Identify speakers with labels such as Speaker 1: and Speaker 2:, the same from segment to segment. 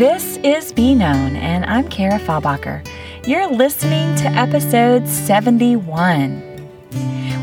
Speaker 1: This is Be Known, and I'm Kerrah Fabacher. You're listening to episode 71.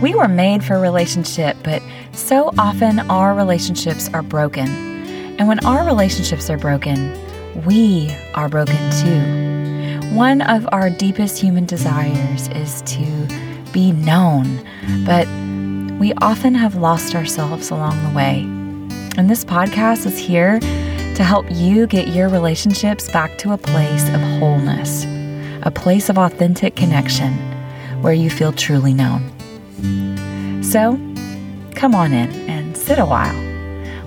Speaker 1: We were made for relationship, but so often our relationships are broken. And when our relationships are broken, we are broken too. One of our deepest human desires is to be known, but we often have lost ourselves along the way. And this podcast is here to help you get your relationships back to a place of wholeness, a place of authentic connection where you feel truly known. So, come on in and sit a while.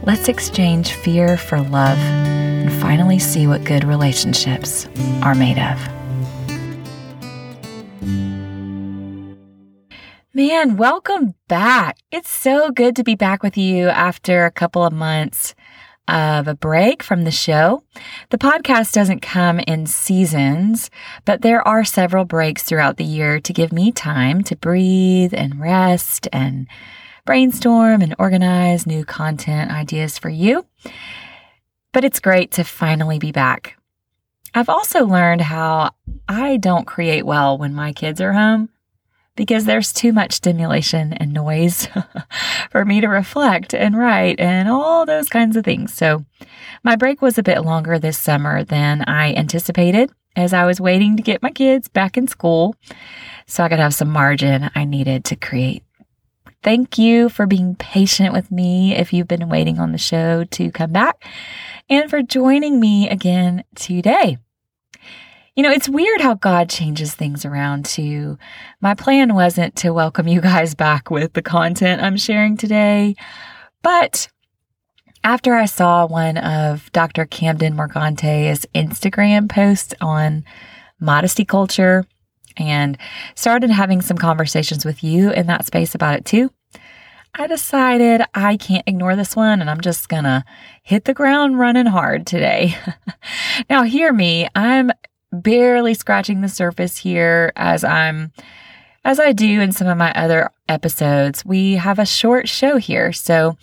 Speaker 1: Let's exchange fear for love and finally see what good relationships are made of. Man, welcome back. It's so good to be back with you after a couple of months of a break from the show. The podcast doesn't come in seasons, but there are several breaks throughout the year to give me time to breathe and rest and brainstorm and organize new content ideas for you. But it's great to finally be back. I've also learned how I don't create well when my kids are home because there's too much stimulation and noise for me to reflect and write and all those kinds of things. So, my break was a bit longer this summer than I anticipated as I was waiting to get my kids back in school so I could have some margin I needed to create. Thank you for being patient with me if you've been waiting on the show to come back and for joining me again today. You know, it's weird how God changes things around too. My plan wasn't to welcome you guys back with the content I'm sharing today, but after I saw one of Dr. Camden Morgante's Instagram posts on modesty culture and started having some conversations with you in that space about it too, I decided I can't ignore this one and I'm just gonna hit the ground running hard today. now, hear me, I'm barely scratching the surface here as I'm as I do in some of my other episodes, we have a short show here. So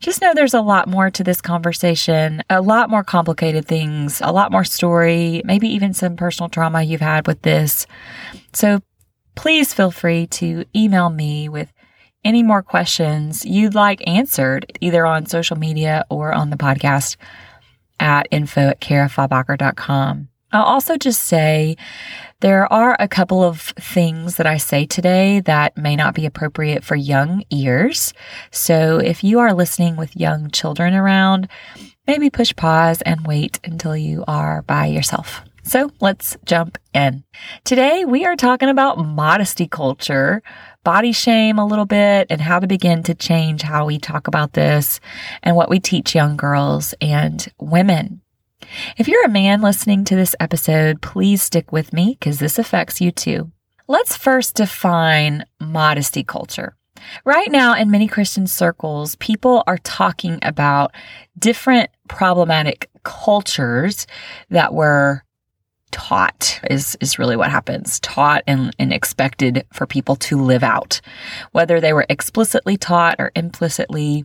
Speaker 1: just know there's a lot more to this conversation, a lot more complicated things, a lot more story, maybe even some personal trauma you've had with this. So please feel free to email me with any more questions you'd like answered, either on social media or on the podcast at info at kerrahfabacher.com. I'll also just say there are a couple of things that I say today that may not be appropriate for young ears. So if you are listening with young children around, maybe push pause and wait until you are by yourself. So let's jump in. Today we are talking about modesty culture, body shame a little bit, and how to begin to change how we talk about this and what we teach young girls and women. If you're a man listening to this episode, please stick with me because this affects you too. Let's first define modesty culture. Right now, in many Christian circles, people are talking about different problematic cultures that were taught is, is really what happens. Taught and, and expected for people to live out. Whether they were explicitly taught or implicitly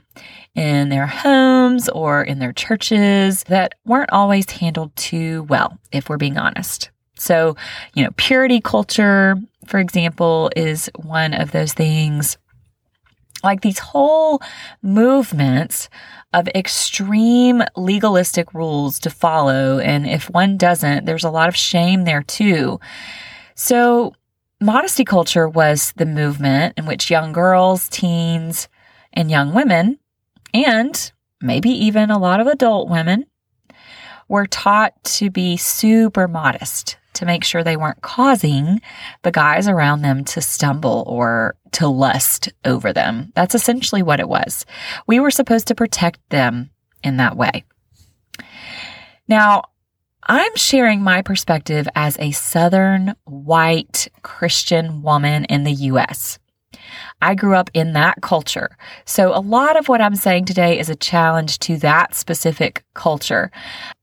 Speaker 1: in their homes or in their churches that weren't always handled too well if we're being honest. So you know purity culture for example is one of those things like these whole movements of extreme legalistic rules to follow. And if one doesn't, there's a lot of shame there too. So, modesty culture was the movement in which young girls, teens, and young women, and maybe even a lot of adult women, were taught to be super modest to make sure they weren't causing the guys around them to stumble or to lust over them. That's essentially what it was. We were supposed to protect them in that way. Now, I'm sharing my perspective as a Southern white Christian woman in the US. I grew up in that culture. So a lot of what I'm saying today is a challenge to that specific culture.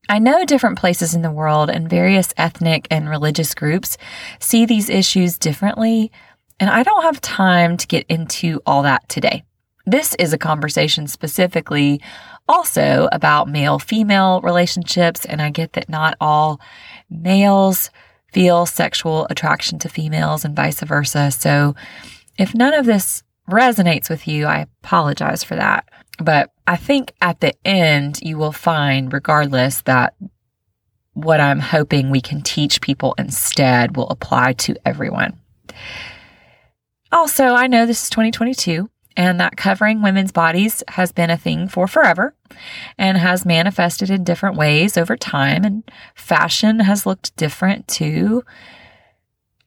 Speaker 1: I know different places in the world and various ethnic and religious groups see these issues differently, and I don't have time to get into all that today. This is a conversation specifically also about male female relationships. And I get that not all males feel sexual attraction to females and vice versa. So if none of this resonates with you, I apologize for that. But I think at the end, you will find, regardless, that what I'm hoping we can teach people instead will apply to everyone. Also, I know this is 2022 and that covering women's bodies has been a thing for forever and has manifested in different ways over time. And fashion has looked different too,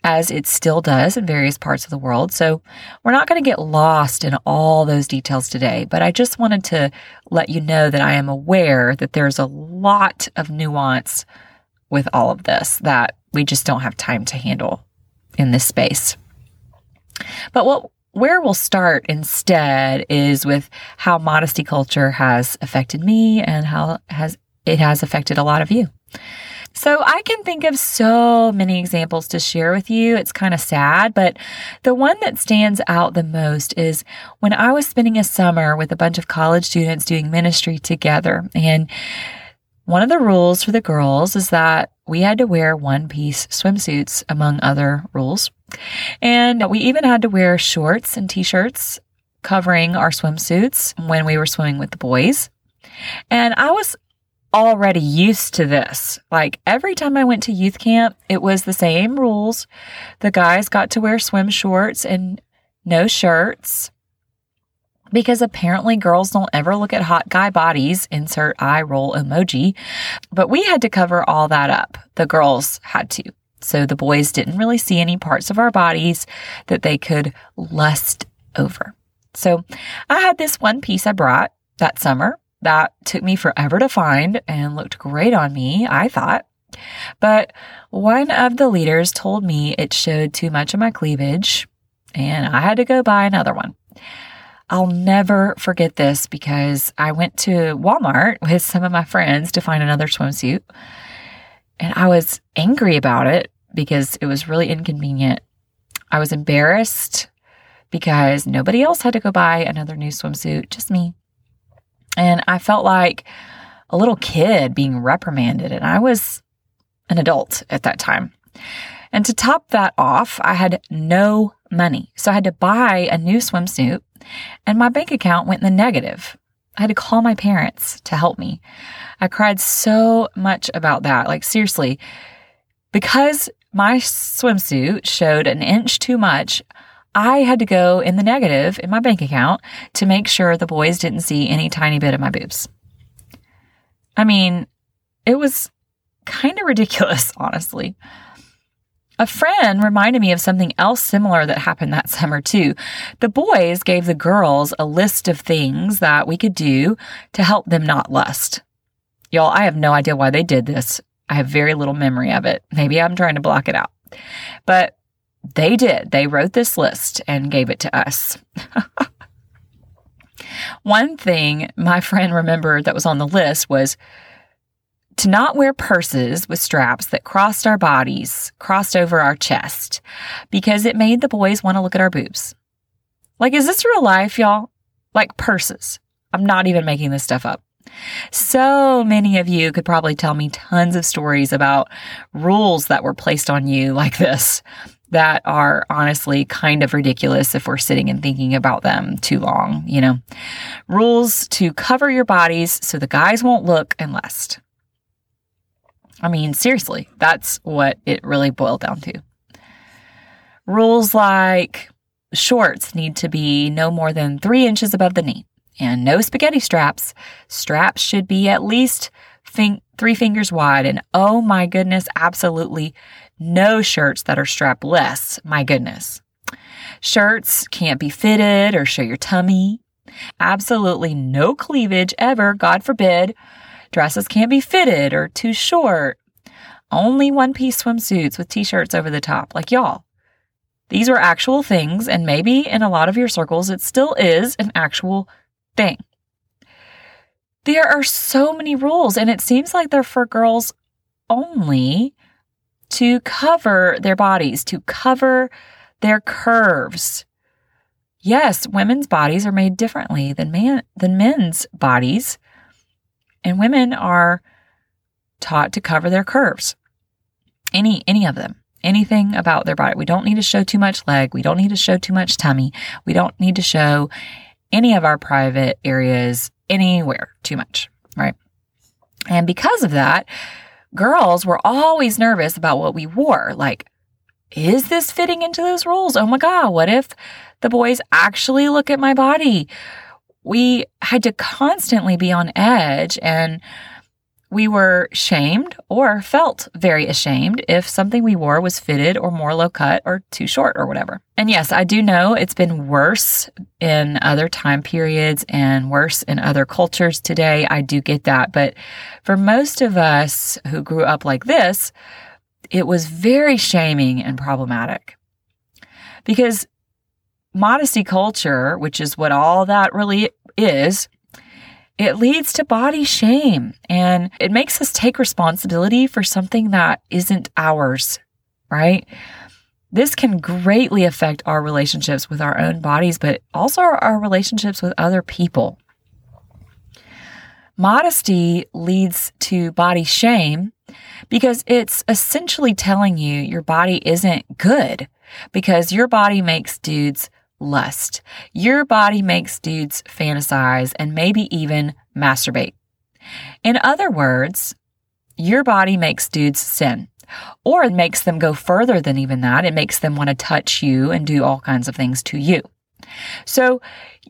Speaker 1: as it still does in various parts of the world. So we're not going to get lost in all those details today, but I just wanted to let you know that I am aware that there's a lot of nuance with all of this that we just don't have time to handle in this space. But what where we'll start instead is with how modesty culture has affected me and how has it has affected a lot of you. So I can think of so many examples to share with you. It's kind of sad, but the one that stands out the most is when I was spending a summer with a bunch of college students doing ministry together. And one of the rules for the girls is that we had to wear one piece swimsuits, among other rules. And we even had to wear shorts and t shirts covering our swimsuits when we were swimming with the boys. And I was already used to this. Like every time I went to youth camp, it was the same rules. The guys got to wear swim shorts and no shirts because apparently girls don't ever look at hot guy bodies, insert eye roll emoji. But we had to cover all that up. The girls had to. So the boys didn't really see any parts of our bodies that they could lust over. So I had this one piece I brought that summer that took me forever to find and looked great on me, I thought. But one of the leaders told me it showed too much of my cleavage and I had to go buy another one. I'll never forget this because I went to Walmart with some of my friends to find another swimsuit. And I was angry about it because it was really inconvenient. I was embarrassed because nobody else had to go buy another new swimsuit, just me. And I felt like a little kid being reprimanded, and I was an adult at that time. And to top that off, I had no money. So I had to buy a new swimsuit, and my bank account went in the negative. I had to call my parents to help me. I cried so much about that. Like, seriously, because my swimsuit showed an inch too much, I had to go in the negative in my bank account to make sure the boys didn't see any tiny bit of my boobs. I mean, it was kind of ridiculous, honestly. A friend reminded me of something else similar that happened that summer, too. The boys gave the girls a list of things that we could do to help them not lust. Y'all, I have no idea why they did this. I have very little memory of it. Maybe I'm trying to block it out. But they did. They wrote this list and gave it to us. One thing my friend remembered that was on the list was to not wear purses with straps that crossed our bodies, crossed over our chest, because it made the boys want to look at our boobs. Like, is this real life, y'all? Like purses. I'm not even making this stuff up. So many of you could probably tell me tons of stories about rules that were placed on you like this that are honestly kind of ridiculous if we're sitting and thinking about them too long, you know. Rules to cover your bodies so the guys won't look and lust. I mean, seriously, that's what it really boiled down to. Rules like shorts need to be no more than three inches above the knee and no spaghetti straps. Straps should be at least fin- three fingers wide. And oh my goodness, absolutely no shirts that are strapless. My goodness. Shirts can't be fitted or show your tummy. Absolutely no cleavage ever, God forbid. Dresses can't be fitted or too short. Only one piece swimsuits with t shirts over the top, like y'all. These were actual things, and maybe in a lot of your circles, it still is an actual thing. There are so many rules, and it seems like they're for girls only to cover their bodies, to cover their curves. Yes, women's bodies are made differently than man than men's bodies. And women are taught to cover their curves. Any any of them. Anything about their body. We don't need to show too much leg. We don't need to show too much tummy. We don't need to show any of our private areas anywhere too much, right? And because of that, girls were always nervous about what we wore. Like, is this fitting into those rules? Oh my God, what if the boys actually look at my body? We had to constantly be on edge and we were shamed or felt very ashamed if something we wore was fitted or more low cut or too short or whatever. And yes, I do know it's been worse in other time periods and worse in other cultures today. I do get that. But for most of us who grew up like this, it was very shaming and problematic. Because modesty culture, which is what all that really is, it leads to body shame and it makes us take responsibility for something that isn't ours, right? This can greatly affect our relationships with our own bodies, but also our relationships with other people. Modesty leads to body shame because it's essentially telling you your body isn't good because your body makes dudes lust. Your body makes dudes fantasize and maybe even masturbate. In other words, your body makes dudes sin. Or it makes them go further than even that. It makes them want to touch you and do all kinds of things to you. So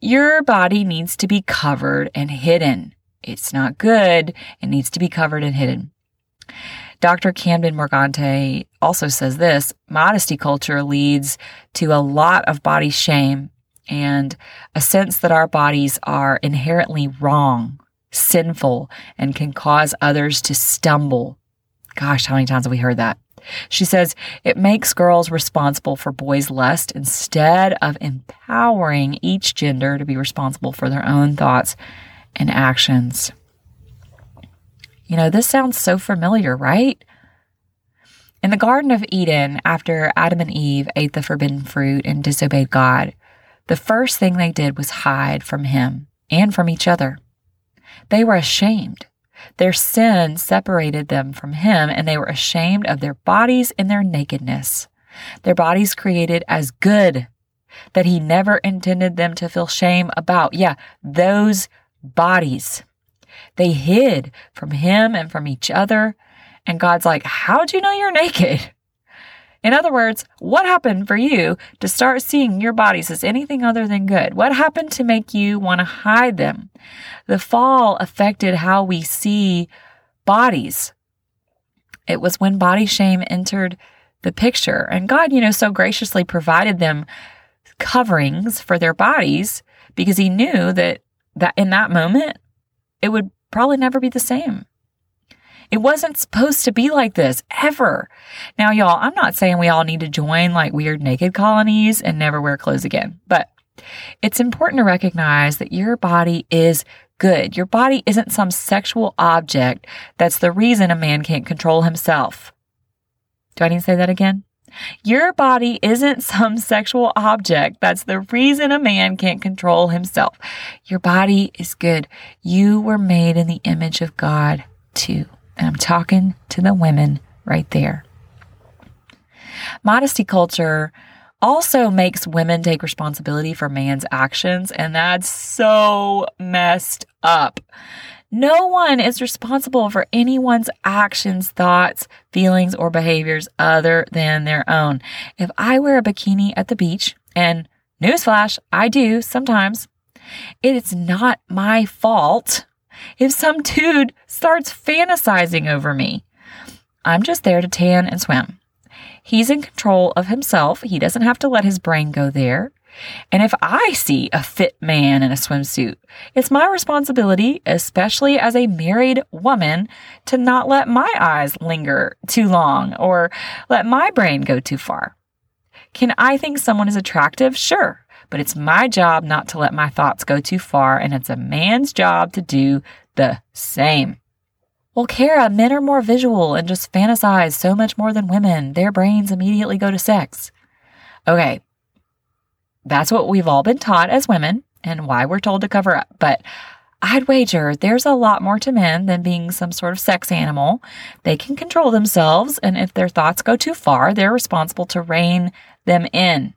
Speaker 1: your body needs to be covered and hidden. It's not good. It needs to be covered and hidden. Dr. Camden Morgante also says this modesty culture leads to a lot of body shame and a sense that our bodies are inherently wrong, sinful, and can cause others to stumble. Gosh, how many times have we heard that? She says it makes girls responsible for boys' lust instead of empowering each gender to be responsible for their own thoughts and actions. You know, this sounds so familiar, right? In the Garden of Eden, after Adam and Eve ate the forbidden fruit and disobeyed God, the first thing they did was hide from Him and from each other. They were ashamed. Their sin separated them from Him, and they were ashamed of their bodies and their nakedness. Their bodies created as good that He never intended them to feel shame about. Yeah, those bodies. They hid from him and from each other. And God's like, How'd you know you're naked? In other words, what happened for you to start seeing your bodies as anything other than good? What happened to make you want to hide them? The fall affected how we see bodies. It was when body shame entered the picture. And God, you know, so graciously provided them coverings for their bodies because He knew that, that in that moment, it would probably never be the same. It wasn't supposed to be like this ever. Now, y'all, I'm not saying we all need to join like weird naked colonies and never wear clothes again, but it's important to recognize that your body is good. Your body isn't some sexual object that's the reason a man can't control himself. Do I need to say that again? Your body isn't some sexual object. That's the reason a man can't control himself. Your body is good. You were made in the image of God too. And I'm talking to the women right there. Modesty culture also makes women take responsibility for man's actions, and that's so messed up. No one is responsible for anyone's actions, thoughts, feelings, or behaviors other than their own. If I wear a bikini at the beach, and newsflash, I do sometimes, it is not my fault if some dude starts fantasizing over me. I'm just there to tan and swim. He's in control of himself. He doesn't have to let his brain go there. And if I see a fit man in a swimsuit, it's my responsibility, especially as a married woman, to not let my eyes linger too long or let my brain go too far. Can I think someone is attractive? Sure. But it's my job not to let my thoughts go too far, and it's a man's job to do the same. Well, Kerrah, men are more visual and just fantasize so much more than women. Their brains immediately go to sex. Okay, that's what we've all been taught as women and why we're told to cover up. But I'd wager there's a lot more to men than being some sort of sex animal. They can control themselves, and if their thoughts go too far, they're responsible to rein them in.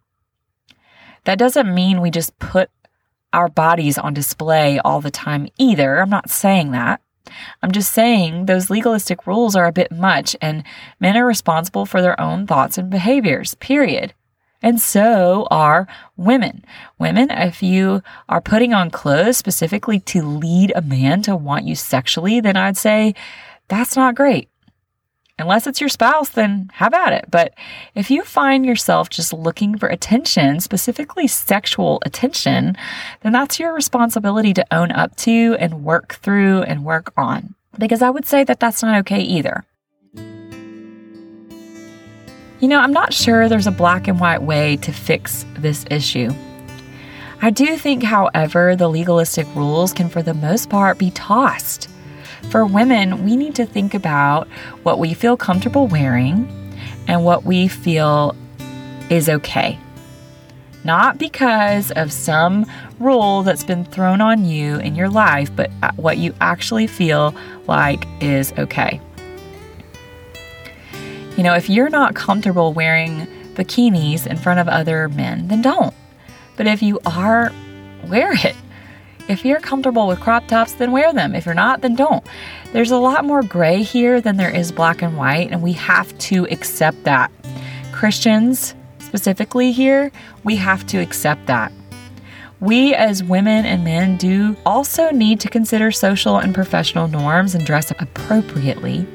Speaker 1: That doesn't mean we just put our bodies on display all the time either. I'm not saying that. I'm just saying those legalistic rules are a bit much, and men are responsible for their own thoughts and behaviors, period. And so are women. Women, if you are putting on clothes specifically to lead a man to want you sexually, then I'd say that's not great. Unless it's your spouse, then have at it. But if you find yourself just looking for attention, specifically sexual attention, then that's your responsibility to own up to and work through and work on. Because I would say that that's not okay either. You know, I'm not sure there's a black and white way to fix this issue. I do think, however, the legalistic rules can, for the most part, be tossed. For women, we need to think about what we feel comfortable wearing and what we feel is okay. Not because of some rule that's been thrown on you in your life, but uh, what you actually feel like is okay. You know, if you're not comfortable wearing bikinis in front of other men, then don't. But if you are, wear it. If you're comfortable with crop tops, then wear them. If you're not, then don't. There's a lot more gray here than there is black and white, and we have to accept that. Christians, specifically here, we have to accept that. We, as women and men, do also need to consider social and professional norms and dress appropriately.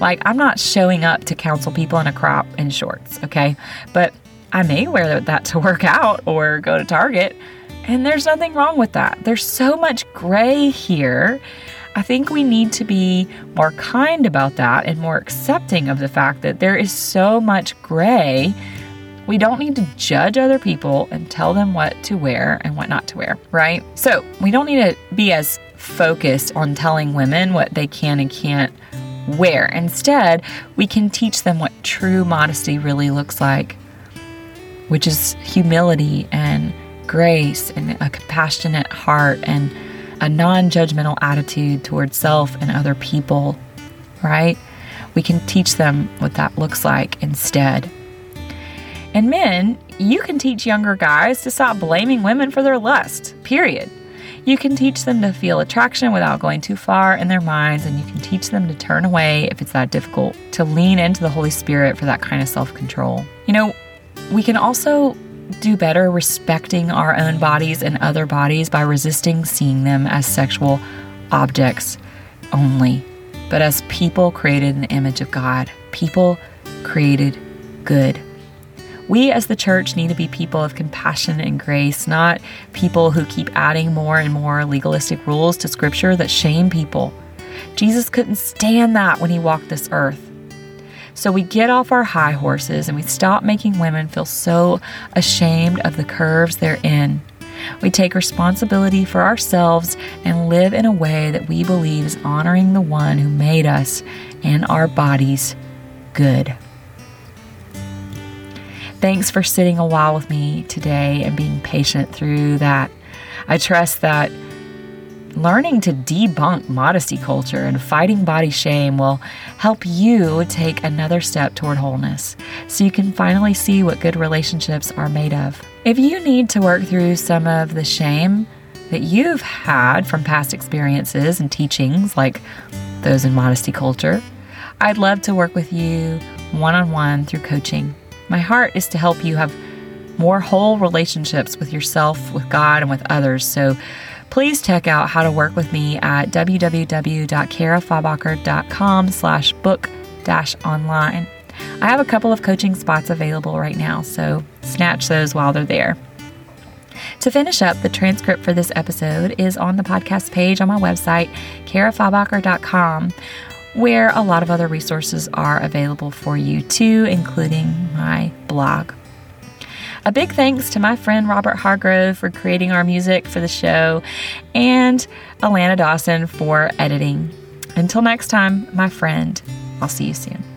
Speaker 1: Like, I'm not showing up to counsel people in a crop and shorts, okay? But I may wear that to work out or go to Target, and there's nothing wrong with that. There's so much gray here. I think we need to be more kind about that and more accepting of the fact that there is so much gray. We don't need to judge other people and tell them what to wear and what not to wear, right? So we don't need to be as focused on telling women what they can and can't wear. Instead, we can teach them what true modesty really looks like, which is humility and grace and a compassionate heart and a non judgmental attitude towards self and other people, right? We can teach them what that looks like instead. And men, you can teach younger guys to stop blaming women for their lust, period. You can teach them to feel attraction without going too far in their minds, and you can teach them to turn away if it's that difficult, to lean into the Holy Spirit for that kind of self control. You know, we can also do better respecting our own bodies and other bodies by resisting seeing them as sexual objects only, but as people created in the image of God, people created good. We as the church need to be people of compassion and grace, not people who keep adding more and more legalistic rules to scripture that shame people. Jesus couldn't stand that when he walked this earth. So we get off our high horses and we stop making women feel so ashamed of the curves they're in. We take responsibility for ourselves and live in a way that we believe is honoring the one who made us and our bodies good. Thanks for sitting a while with me today and being patient through that. I trust that learning to debunk modesty culture and fighting body shame will help you take another step toward wholeness so you can finally see what good relationships are made of. If you need to work through some of the shame that you've had from past experiences and teachings, like those in modesty culture, I'd love to work with you one on one through coaching. My heart is to help you have more whole relationships with yourself, with God, and with others. So please check out how to work with me at www.kerrahfabacher.com slash book dash online. I have a couple of coaching spots available right now, so snatch those while they're there. To finish up, the transcript for this episode is on the podcast page on my website, kerrahfabacher.com, where a lot of other resources are available for you too, including my blog. A big thanks to my friend Robert Hargrove for creating our music for the show and Alana Dawson for editing. Until next time, my friend, I'll see you soon.